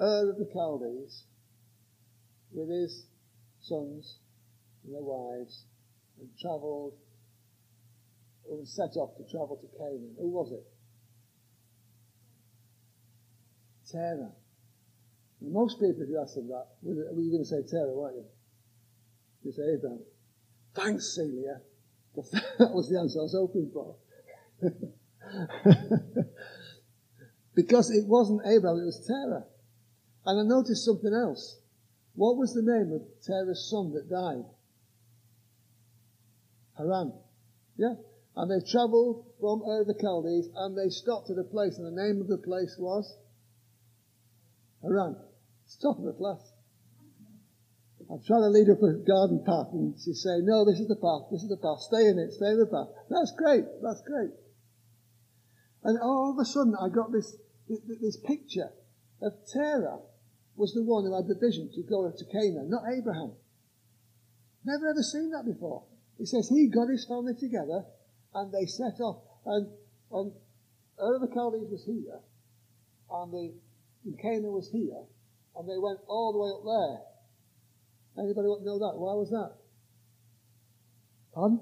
Ur of the Chaldees with his sons and their wives and travelled, or set off to travel to Canaan. Who was it? Terah. And most people, if you ask them that, were you going to say Terah, weren't you? You say Abraham. Thanks, Celia. that was the answer I was hoping for. because it wasn't Abraham, it was Terah. And I noticed something else. What was the name of Terah's son that died? Haran. Yeah? And they travelled from Ur the Chaldees and they stopped at a place, and the name of the place was Haran. Stop at the class. I'm trying to lead up a garden path and she's saying, no, this is the path, this is the path, stay in it, stay in the path. That's great, that's great. And all of a sudden I got this, this picture of Terah was the one who had the vision to go to Canaan, not Abraham. Never ever seen that before. He says he got his family together and they set off. And, and Ur the Chaldees was here, and the Canaan was here, and they went all the way up there. Anybody want to know that? Why was that? Pardon?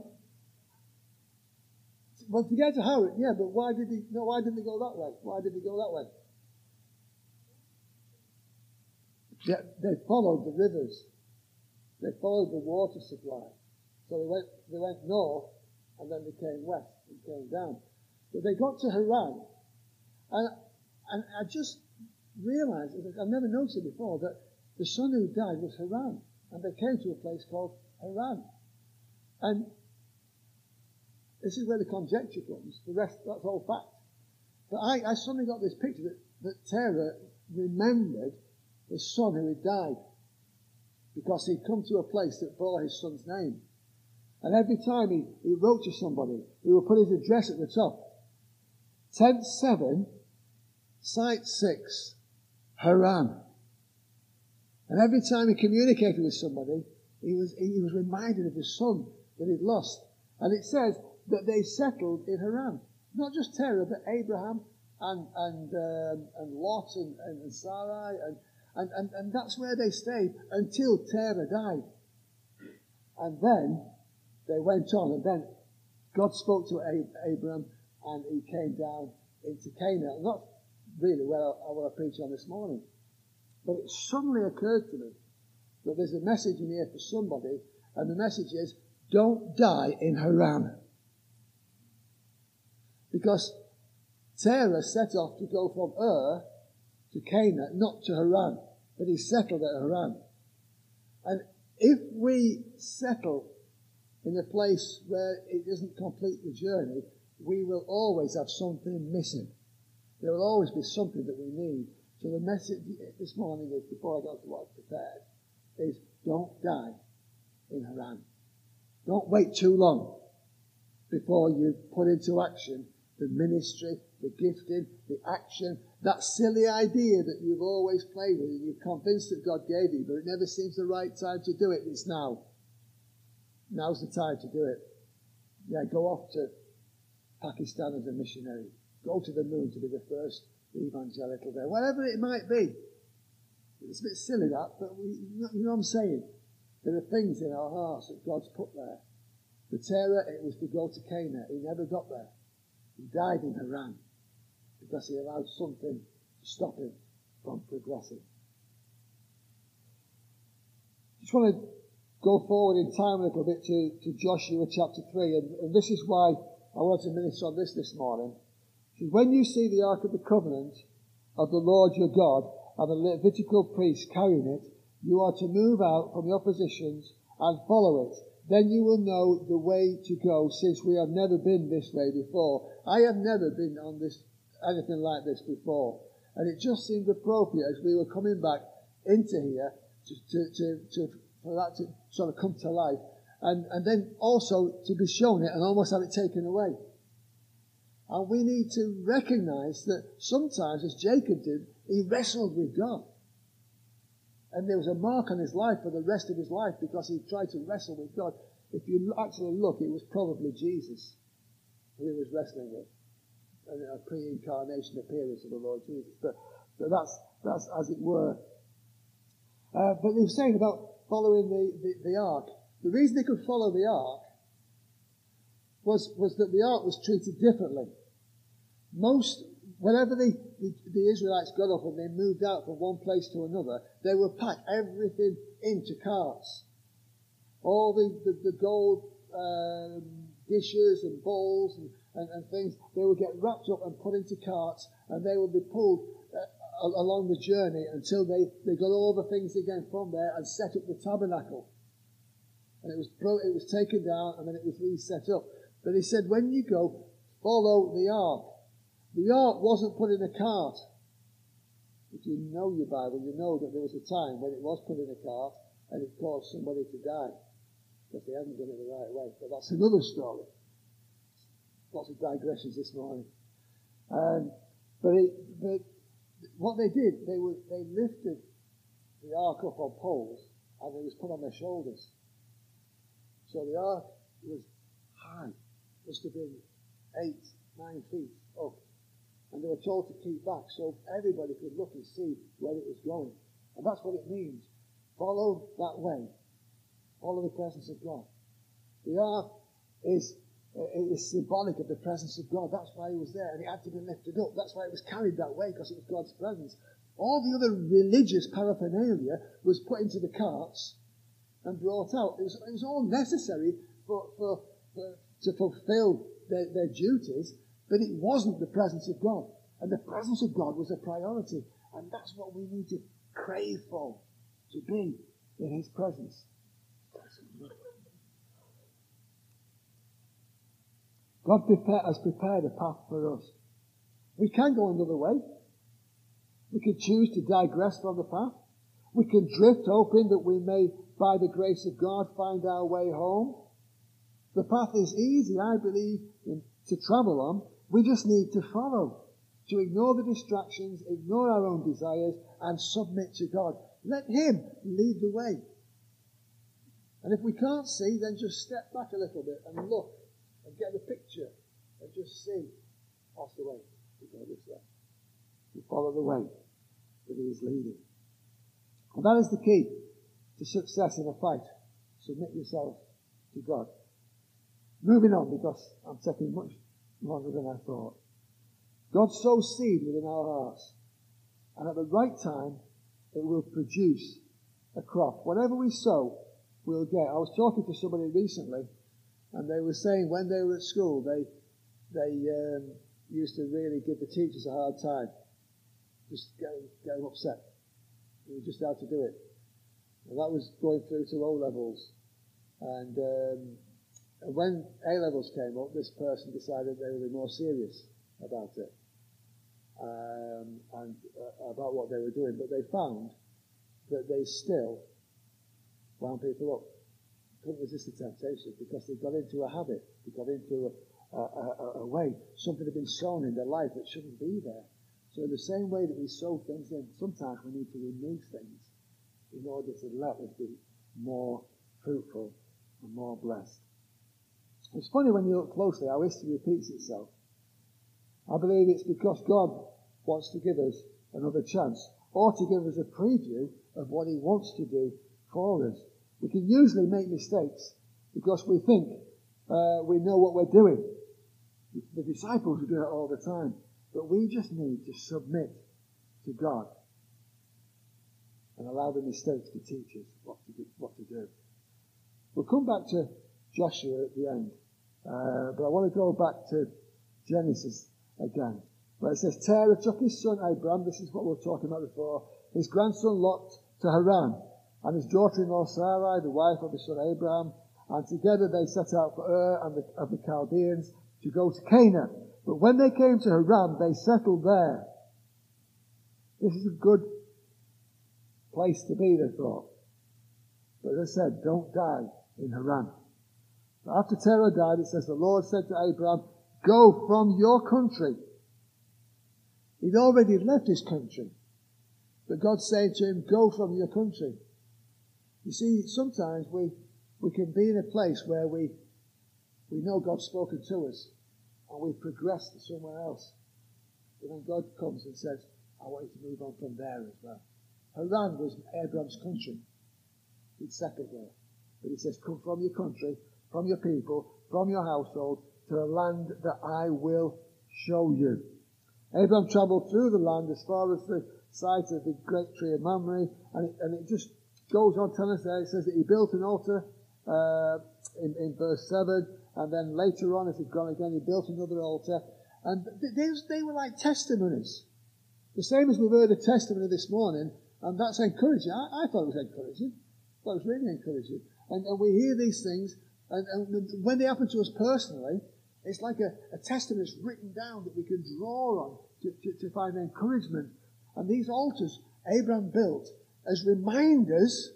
Well, to get to Haran, yeah, but why did he, no, why didn't he go that way? Why did he go that way? Yeah, they followed the rivers. They followed the water supply. So they went, they went north, and then they came west and came down. But they got to Haran, and, and I just realized, I've never noticed it before, that the son who died was Haran. And they came to a place called Haran. And this is where the conjecture comes. The rest, that's all fact. But I, I suddenly got this picture that, that Terah remembered his son who had died because he'd come to a place that bore his son's name. And every time he, he wrote to somebody, he would put his address at the top. Tent 7, Site 6, Haran. And every time he communicated with somebody, he was, he was reminded of his son that he'd lost. And it says that they settled in Haran. Not just Terah, but Abraham and, and, um, and Lot and, and Sarai. And, and, and, and that's where they stayed until Terah died. And then they went on. And then God spoke to Abraham and he came down into Canaan. Not really where I, want to preach on this morning. But it suddenly occurred to me that there's a message in here for somebody, and the message is, don't die in Haran. Because Terah set off to go from Ur to Canaan, not to Haran, but he settled at Haran. And if we settle in a place where it doesn't complete the journey, we will always have something missing. There will always be something that we need. So the message this morning is, before I got to what I prepared, is don't die in Haran. Don't wait too long before you put into action the ministry, the gifting, the action, that silly idea that you've always played with and you're convinced that God gave you, but it never seems the right time to do it. It's now. Now's the time to do it. Yeah, go off to Pakistan as a missionary go to the moon to be the first evangelical there, whatever it might be. It's a bit silly that, but we, you know what I'm saying? There are things in our hearts that God's put there. For Terah, it was to go to Canaan. He never got there. He died in Haran because he allowed something to stop him from progressing. Just want to go forward in time a little bit to, to Joshua chapter 3, and, and this is why I want to minister on this this morning. When you see the Ark of the Covenant of the Lord your God and the Levitical priests carrying it, you are to move out from your positions and follow it. Then you will know the way to go since we have never been this way before. I have never been on this, anything like this before. And it just seemed appropriate as we were coming back into here to, to, to, to for that to sort of come to life. And, and then also to be shown it and almost have it taken away. And we need to recognize that sometimes, as Jacob did, he wrestled with God. And there was a mark on his life for the rest of his life because he tried to wrestle with God. If you actually look, it was probably Jesus who he was wrestling with. A pre-incarnation appearance of the Lord Jesus. But But that's, that's as it were. Uh, but they were saying about following the, the, the ark. The reason they could follow the ark was, was that the ark was treated differently. Most, whenever the, the, the, Israelites got up and they moved out from one place to another, they would pack everything into carts. All the, the, the gold um, dishes and bowls and, and, and, things, they would get wrapped up and put into carts and they would be pulled uh, along the journey until they, they got all the things again from there and set up the tabernacle. And it was, it was taken down and then it was reset up. But he said, when you go, follow the ark. The ark wasn't put in a cart. If you know your Bible, you know that there was a time when it was put in a cart and it caused somebody to die because they hadn't done it the right way. But that's another story. Lots of digressions this morning. Um, but, it, but what they did, they were, they lifted the ark up on poles and it was put on their shoulders. So the ark was high, must have been eight, nine feet up. And they were told to keep back so everybody could look and see where it was going. And that's what it means. Follow that way. Follow the presence of God. The ark is, is symbolic of the presence of God. That's why he was there. And it had to be lifted up. That's why it was carried that way, because it was God's presence. All the other religious paraphernalia was put into the carts and brought out. It was, it was all necessary for, for, for to fulfill their, their duties, but it wasn't the presence of God. And the presence of God was a priority. And that's what we need to crave for, to be in His presence. God prepare, has prepared a path for us. We can go another way. We can choose to digress from the path. We can drift hoping that we may, by the grace of God, find our way home. The path is easy, I believe, to travel on. We just need to follow, to ignore the distractions, ignore our own desires, and submit to God. Let Him lead the way. And if we can't see, then just step back a little bit and look get the picture and just see. That's the way to go this way. To follow the way that He is leading. And that is the key to success in a fight. Submit yourself to God. Moving on, because I'm taking much longer than I thought. God sows seed within our hearts, and at the right time, it will produce a crop. Whatever we sow, we'll get. I was talking to somebody recently, and they were saying when they were at school, they they um, used to really give the teachers a hard time, just getting, getting upset. They were just how to do it. And that was going through to O levels, and um, when A levels came up, this person decided they would be more serious about it um, and uh, about what they were doing. But they found that they still wound people up. Couldn't resist the temptation because they got into a habit, they got into a, a, a, a way. Something had been sown in their life that shouldn't be there. So in the same way that we sow things in, sometimes we need to remove things in order to let us be more fruitful and more blessed. It's funny when you look closely how history repeats itself. I believe it's because God wants to give us another chance or to give us a preview of what he wants to do for us. We can usually make mistakes because we think uh, we know what we're doing. The disciples do it all the time. But we just need to submit to God and allow the mistakes to teach us what to do. What to do. We'll come back to Joshua at the end. Uh, but I want to go back to Genesis again. Where it says, Terah took his son Abram, this is what we were talking about before, his grandson Lot to Haran, and his daughter-in-law Sarai, the wife of his son Abraham, and together they set out for Ur and the, of the Chaldeans to go to Canaan. But when they came to Haran, they settled there. This is a good place to be, they thought. But they said, don't die in Haran. After Terah died, it says, the Lord said to Abraham, go from your country. He'd already left his country. But God said to him, go from your country. You see, sometimes we, we can be in a place where we, we know God's spoken to us and we progress to somewhere else. But then God comes and says, I want you to move on from there as well. Haran was Abraham's country. He'd settled there. But he says, Come from your country, from your people, from your household, to a land that I will show you. Abraham travelled through the land as far as the site of the great tree of Mamre, and it, and it just goes on telling us there. It says that he built an altar uh, in, in verse 7, and then later on, as he'd gone again, he built another altar. And they, they were like testimonies. The same as we've heard a testimony this morning, and that's encouraging. I, I thought it was encouraging. I thought it was really encouraging. And, and we hear these things, and, and, when they happen to us personally, it's like a, a testament that's written down that we can draw on to, to, to find encouragement. And these altars Abraham built as reminders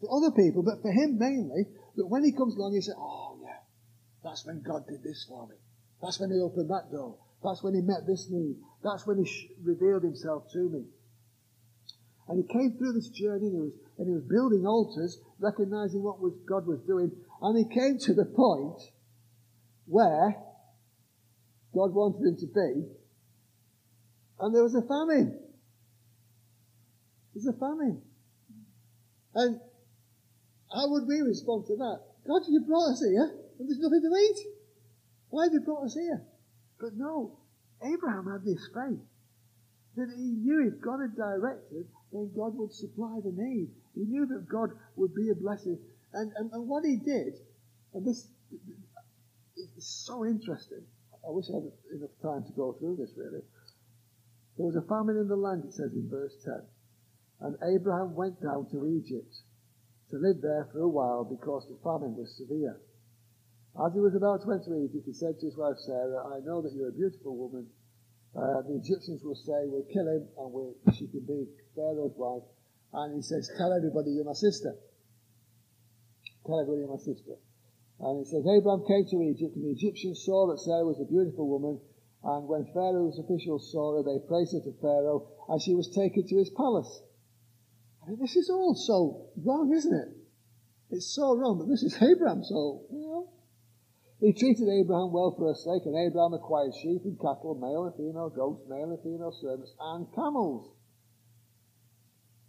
for other people, but for him mainly, that when he comes along, he says, Oh, yeah, that's when God did this for me. That's when he opened that door. That's when he met this need. That's when he sh- revealed himself to me. And he came through this journey and he was, and he was building altars, recognizing what was, God was doing. And he came to the point where God wanted him to be. And there was a famine. There's a famine. And how would we respond to that? God, you brought us here and there's nothing to eat. Why have you brought us here? But no, Abraham had this faith that he knew if God had directed, then God would supply the need. He knew that God would be a blessing. And, and, and what he did, and this is so interesting. I wish I had enough time to go through this really. There was a famine in the land, it says in verse 10. And Abraham went down to Egypt to live there for a while because the famine was severe. As he was about to enter Egypt, he said to his wife Sarah, I know that you're a beautiful woman. Uh, the Egyptians will say, we'll kill him and we'll, she can be Pharaoh's wife. And he says, tell everybody you're my sister. Tell everybody you're my sister. And he says, Abraham came to Egypt and the Egyptians saw that Sarah was a beautiful woman. And when Pharaoh's officials saw her, they praised her to Pharaoh and she was taken to his palace. I mean, this is all so wrong, isn't it? It's so wrong, but this is Abraham, so, you know. He treated Abraham well for her sake, and Abraham acquired sheep and cattle, male and female goats, male and female servants, and camels.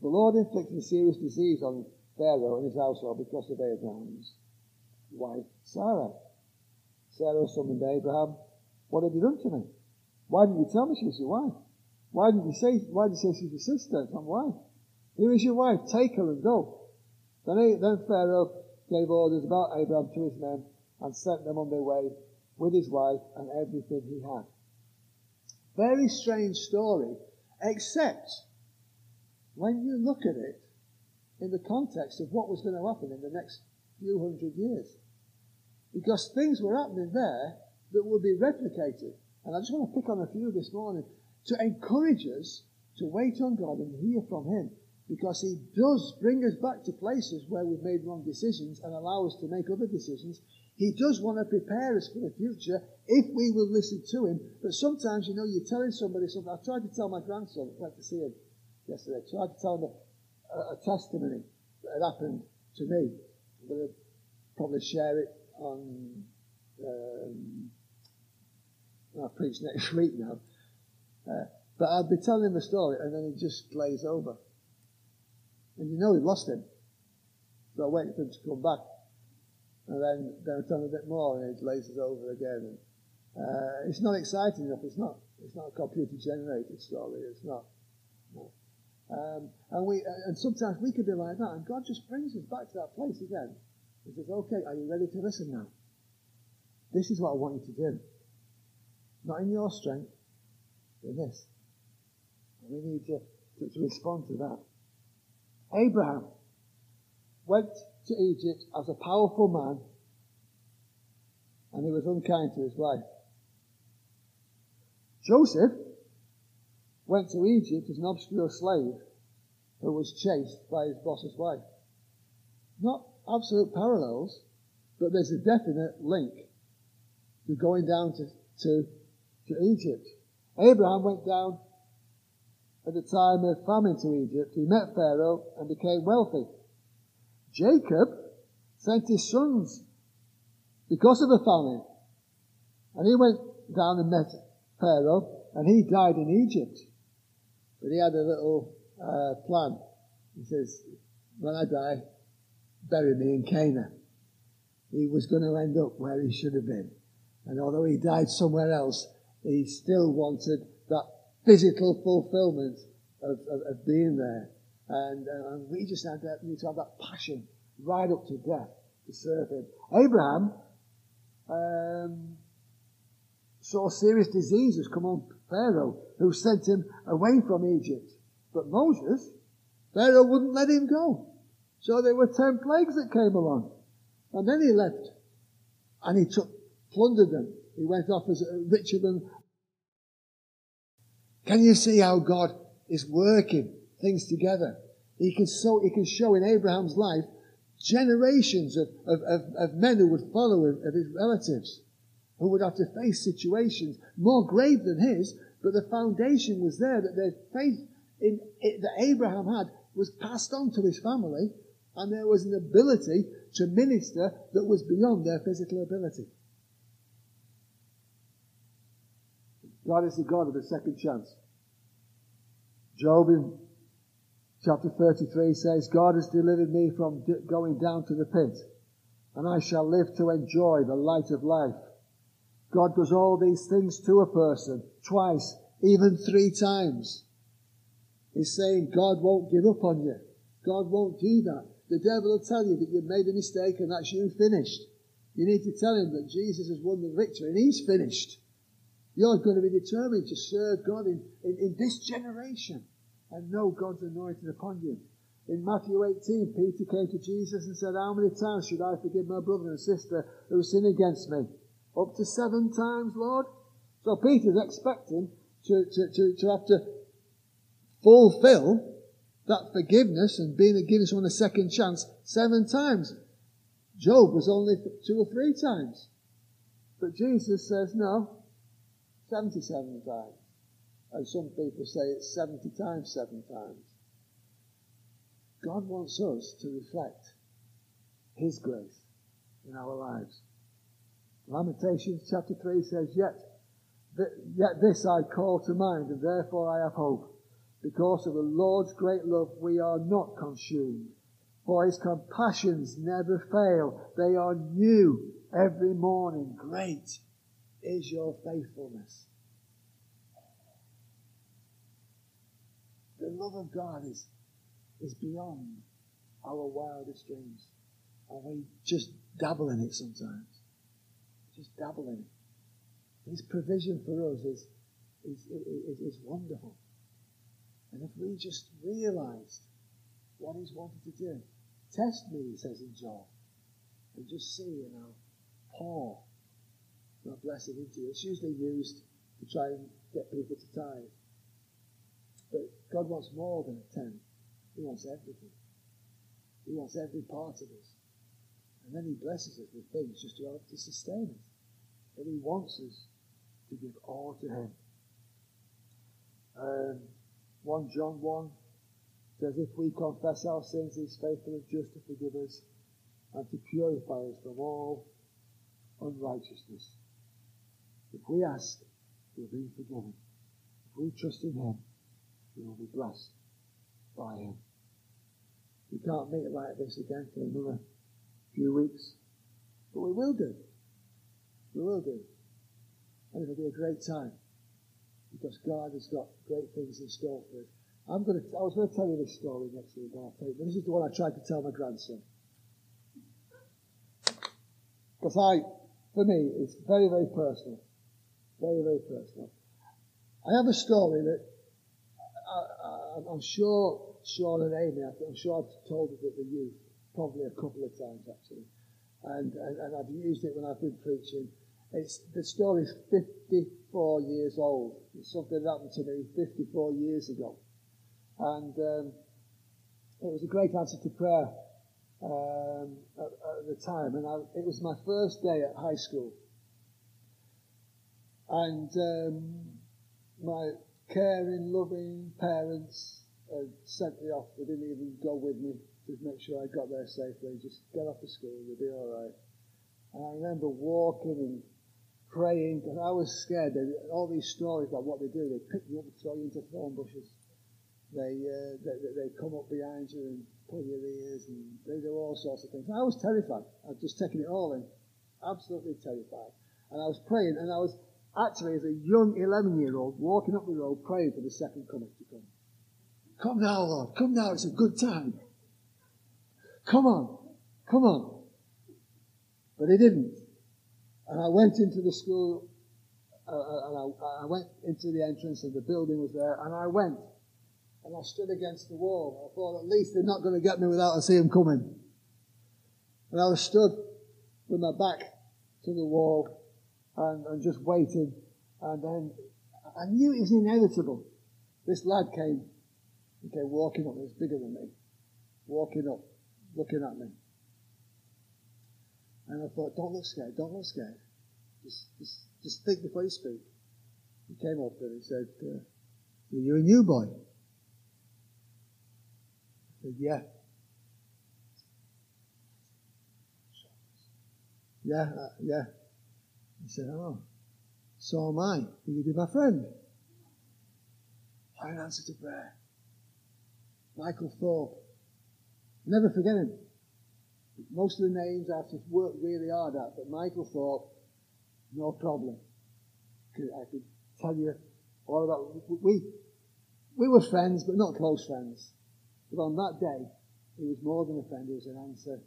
The Lord inflicted a serious disease on Pharaoh and his household because of Abraham's wife, Sarah. Sarah summoned Abraham. What have you done to me? Why didn't you tell me she was your wife? Why didn't you say, why did you say she's your sister? Not wife. Here is your wife. Take her and go. Then, he, then Pharaoh gave orders about Abraham to his men and sent them on their way with his wife and everything he had. Very strange story, except when you look at it in the context of what was going to happen in the next few hundred years. Because things were happening there that would be replicated. And I just want to pick on a few this morning to encourage us to wait on God and hear from Him because he does bring us back to places where we've made wrong decisions and allow us to make other decisions. He does want to prepare us for the future if we will listen to him. But sometimes, you know, you're telling somebody something. I tried to tell my grandson, I went to see him yesterday, I tried to tell him a, a, a testimony that had happened to me. I'm going to probably share it on, um, I'll preach next week now. Uh, but I'd be telling him the story and then he'd just glaze over. And you know he lost him. So I waited for him to come back. And then, then I tell him a bit more and it laces over again. And, uh, it's not exciting enough. It's not. It's not a computer generated story. It's not. No. Um, and we, uh, and sometimes we could be like that, and God just brings us back to that place again. He says, "Okay, are you ready to listen now? This is what I want you to do. Not in your strength, in this. And we need to, to, to respond to that. Abraham went to Egypt as a powerful man and he was unkind to his wife. Joseph went to Egypt as an obscure slave who was chased by his boss's wife. Not absolute parallels, but there's a definite link to going down to, to, to Egypt. Abraham went down at the time of famine to Egypt, he met Pharaoh and became wealthy. Jacob sent his sons because of the famine. And he went down and met Pharaoh and he died in Egypt. But he had a little uh, plan. He says, when I die, bury me in Canaan. He was going to end up where he should have been. And although he died somewhere else, he still wanted physical fulfillment of, of, of being there. And, uh, and we just that, need to have that passion right up to death to serve him. Abraham um, saw serious diseases come on Pharaoh, who sent him away from Egypt. But Moses, Pharaoh wouldn't let him go. So there were ten plagues that came along. And then he left. And he took, plundered them. He went off as richer than. Can you see how God is working things together? He can, so, he can show in Abraham's life generations of, of, of, of men who would follow him, of his relatives, who would have to face situations more grave than his, but the foundation was there that their faith in, it, that Abraham had was passed on to his family, and there was an ability to minister that was beyond their physical ability. God is the God of the second chance. Job in chapter 33 says, God has delivered me from going down to the pit, and I shall live to enjoy the light of life. God does all these things to a person twice, even three times. He's saying God won't give up on you. God won't do that. The devil will tell you that you've made a mistake and that's you finished. You need to tell him that Jesus has won the victory and he's finished. You're going to be determined to serve God in, in, in this generation and know God's anointing upon you. In Matthew 18, Peter came to Jesus and said, How many times should I forgive my brother and sister who sin against me? Up to seven times, Lord? So Peter's expecting to, to, to, to have to fulfill that forgiveness and being given someone a second chance seven times. Job was only two or three times. But Jesus says, no, 77 times. And some people say it's 70 times seven times. God wants us to reflect His grace in our lives. Lamentations chapter 3 says, Yet, yet this I call to mind, and therefore I have hope. Because of the Lord's great love, we are not consumed. For his compassions never fail. They are new every morning. Great is your faithfulness. The love of God is, is beyond our wildest dreams. And we just dabble in it sometimes. Just dabble in it. His provision for us is, is, is, is wonderful. And if we just realized what he's wanted to do, test me, he says in John, and just see, you know, pour that blessing into you. It's usually used to try and get people to tithe. But God wants more than a tenth. He wants everything. He wants every part of us. And then he blesses us with things just to help to sustain us. But he wants us to give all to him. Um, 1 John 1 says, If we confess our sins, He's faithful and just to forgive us and to purify us from all unrighteousness. If we ask, we'll be forgiven. If we trust in Him, we will be blessed by Him. We can't meet like this again for another few weeks, but we will do. We will do. And it'll be a great time because God has got great things in store for us. I'm going to, I was going to tell you this story next week, but this is the one I tried to tell my grandson. Because I, for me, it's very, very personal. Very, very personal. I have a story that I, am sure Sean and Amy, I'm sure I've told it at the youth probably a couple of times actually. And, and, and I've used it when I've been preaching. It's, the story's 54 years old. It's something that happened to me 54 years ago. And um, it was a great answer to prayer um, at, at, the time. And I, it was my first day at high school. And um, my caring, loving parents sent me off. They didn't even go with me to make sure I got there safely. Just get off to school, you'll be all right. And I remember walking and praying, and I was scared. They, all these stories about what they do, they pick you up and throw you into thorn bushes. they, uh, they, they come up behind you and pull your ears and they do all sorts of things. I was terrified. I was just taking it all in. Absolutely terrified. And I was praying and I was actually as a young 11 year old walking up the road praying for the second coming to come. Come now, Lord. Come now. It's a good time. Come on. Come on. But he didn't. And I went into the school, uh, uh, and I, I, went into the entrance, and the building was there, and I went, and I stood against the wall. I thought, at least they're not going to get me without I see them coming. And I was stood with my back to the wall, and, and just waiting, and then I knew it was inevitable. This lad came, he came walking up, he was bigger than me, walking up, looking at me. And I thought, don't look scared, don't look scared. Just, just, just think before you speak. He came up and he said, uh, are you a new boy? I said, yeah. Yeah, uh, yeah. He said, oh, so am I. Will you be my friend? I answer to prayer. Michael Thorpe. Never forget him. Most of the names I have to work really hard at, but Michael Thorpe, no problem. I could tell you all about we we were friends, but not close friends. But on that day, he was more than a friend. He was an answer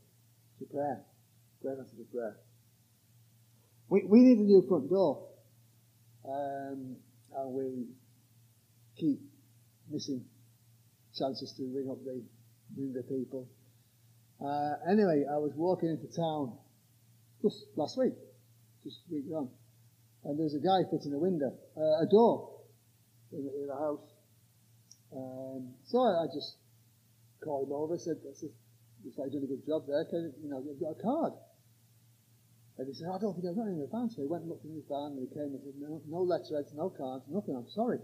to prayer. Great answer to prayer. We we need a new front door, um, and we keep missing chances to ring up the ring the people. Uh, anyway, I was walking into town just last week, just a week gone, and there's a guy fitting a window, uh, a door in, in the house. Um, so I, I, just called him over. Said, I said, "Looks like you're doing a good job there. Can you know, you've got a card?" And he said, "I don't think I've got any in the van." So he went and looked in his van, and he came and said, "No, no letterheads, no cards, nothing. I'm sorry."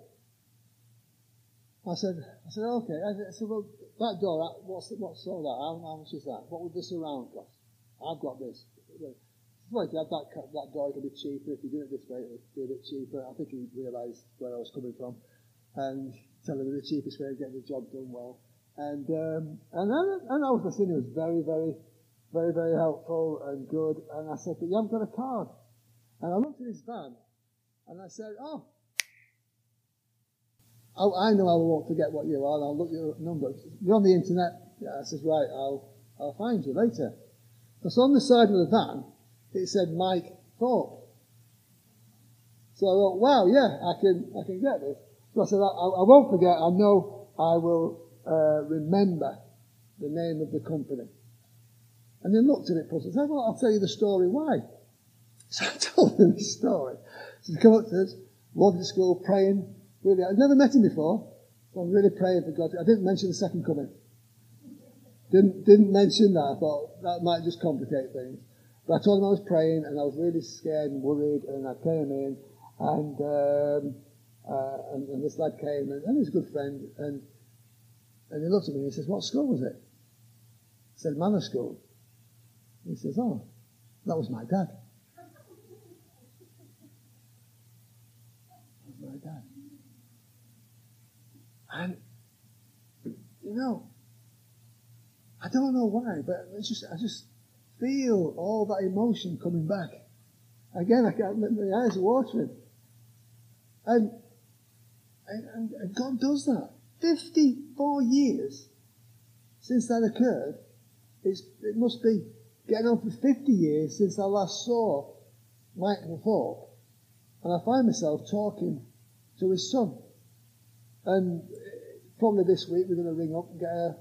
I said, I said, okay. I said, well, that door, what's, what's all that? How, how much is that? What would this around cost? I've got this. Well, if you had that, that door, it'll be cheaper. If you do it this way, it'll be a bit cheaper. I think he realised where I was coming from and telling me the cheapest way of getting the job done well. And, um, and, then, and I was listening. He was very, very, very, very helpful and good. And I said, but you haven't got a card. And I looked at his van and I said, oh, I, I know I won't forget what you are. I'll look at your number. You're on the internet. Yeah, I says, right, I'll, I'll find you later. Because on the side of the van, it said Mike Thorpe. So I thought, wow, yeah, I can, I can get this. So I said, I, I won't forget. I know I will uh, remember the name of the company. And then looked at it puzzled. Said, well, I'll tell you the story why. So I told him the story. So he come up to us, walking to school, praying, Really, I'd never met him before, so I'm really praying for God. I didn't mention the second coming. Didn't, didn't mention that. I thought that might just complicate things. But I told him I was praying and I was really scared and worried and I came in and, um, uh, and, and, this lad came and, and he's a good friend and, and he looked at me and he says, what school was it? I said, Manor School. He says, oh, that was my dad. That was my dad. And, you know, I don't know why, but it's just, I just feel all that emotion coming back. Again, I can't, my eyes are watering. And, and, and God does that. 54 years since that occurred. It must be getting on for 50 years since I last saw Michael Thorpe. And I find myself talking to his son. And uh, probably this week we're going to ring up and get, a,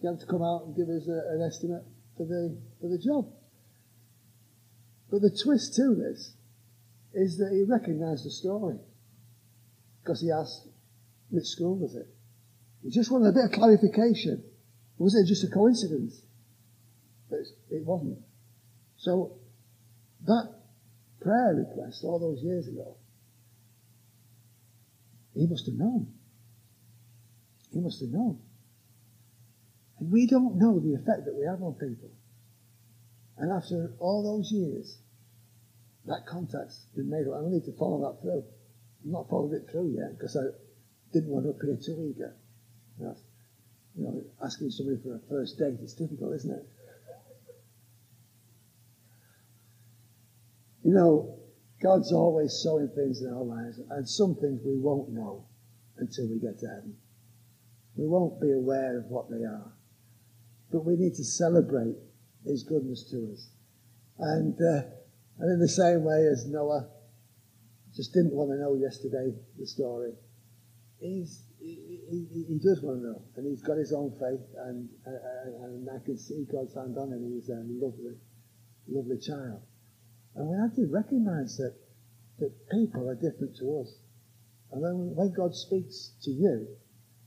get him to come out and give us a, an estimate for the, for the job. But the twist to this is that he recognised the story because he asked, which school was it? He just wanted a bit of clarification. Was it just a coincidence? It wasn't. So that prayer request all those years ago, he must have known. He must have known. And we don't know the effect that we have on people. And after all those years, that contact's been made. I need to follow that through. I'm not followed it through yet because I didn't want to appear too eager. You know, asking somebody for a first date, it's difficult, isn't it? You know, God's always sowing things in our lives, and some things we won't know until we get to heaven. We won't be aware of what they are. But we need to celebrate His goodness to us. And, uh, and in the same way as Noah just didn't want to know yesterday the story, he's, he, he, he does want to know. And he's got his own faith, and, uh, and I can see God's hand on him. He's a lovely, lovely child. And we have to recognize that, that people are different to us. And then when God speaks to you,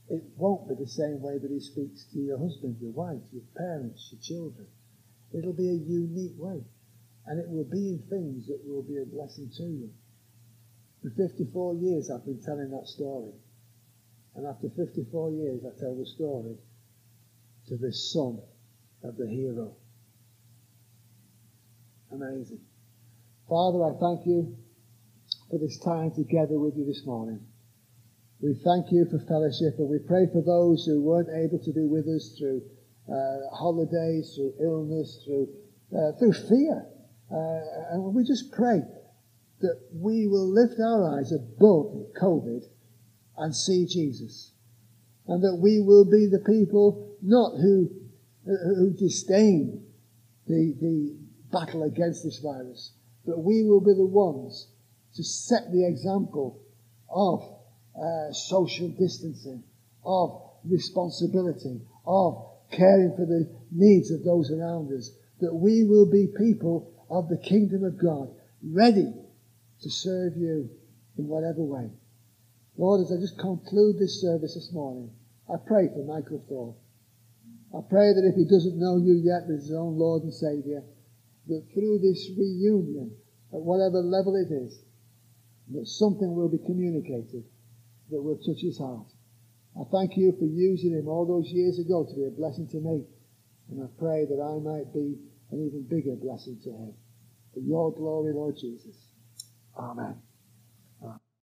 it won't be the same way that he speaks to your husband, your wife, your parents, your children. It'll be a unique way. And it will be in things that will be a blessing to you. For 54 years I've been telling that story. And after 54 years I tell the story to this son of the hero. Amazing. Father, I thank you for this time together with you this morning. We thank you for fellowship and we pray for those who weren't able to be with us through uh, holidays, through illness, through, uh, through fear. Uh, and we just pray that we will lift our eyes above COVID and see Jesus. And that we will be the people not who, who disdain the, the battle against this virus, but we will be the ones to set the example of uh, social distancing, of responsibility, of caring for the needs of those around us, that we will be people of the kingdom of God, ready to serve you in whatever way. Lord, as I just conclude this service this morning, I pray for Michael Thorpe. I pray that if he doesn't know you yet as his own Lord and Saviour, that through this reunion, at whatever level it is, that something will be communicated that will touch his heart. I thank you for using him all those years ago to be a blessing to me. And I pray that I might be an even bigger blessing to him. For your glory, Lord Jesus. Amen.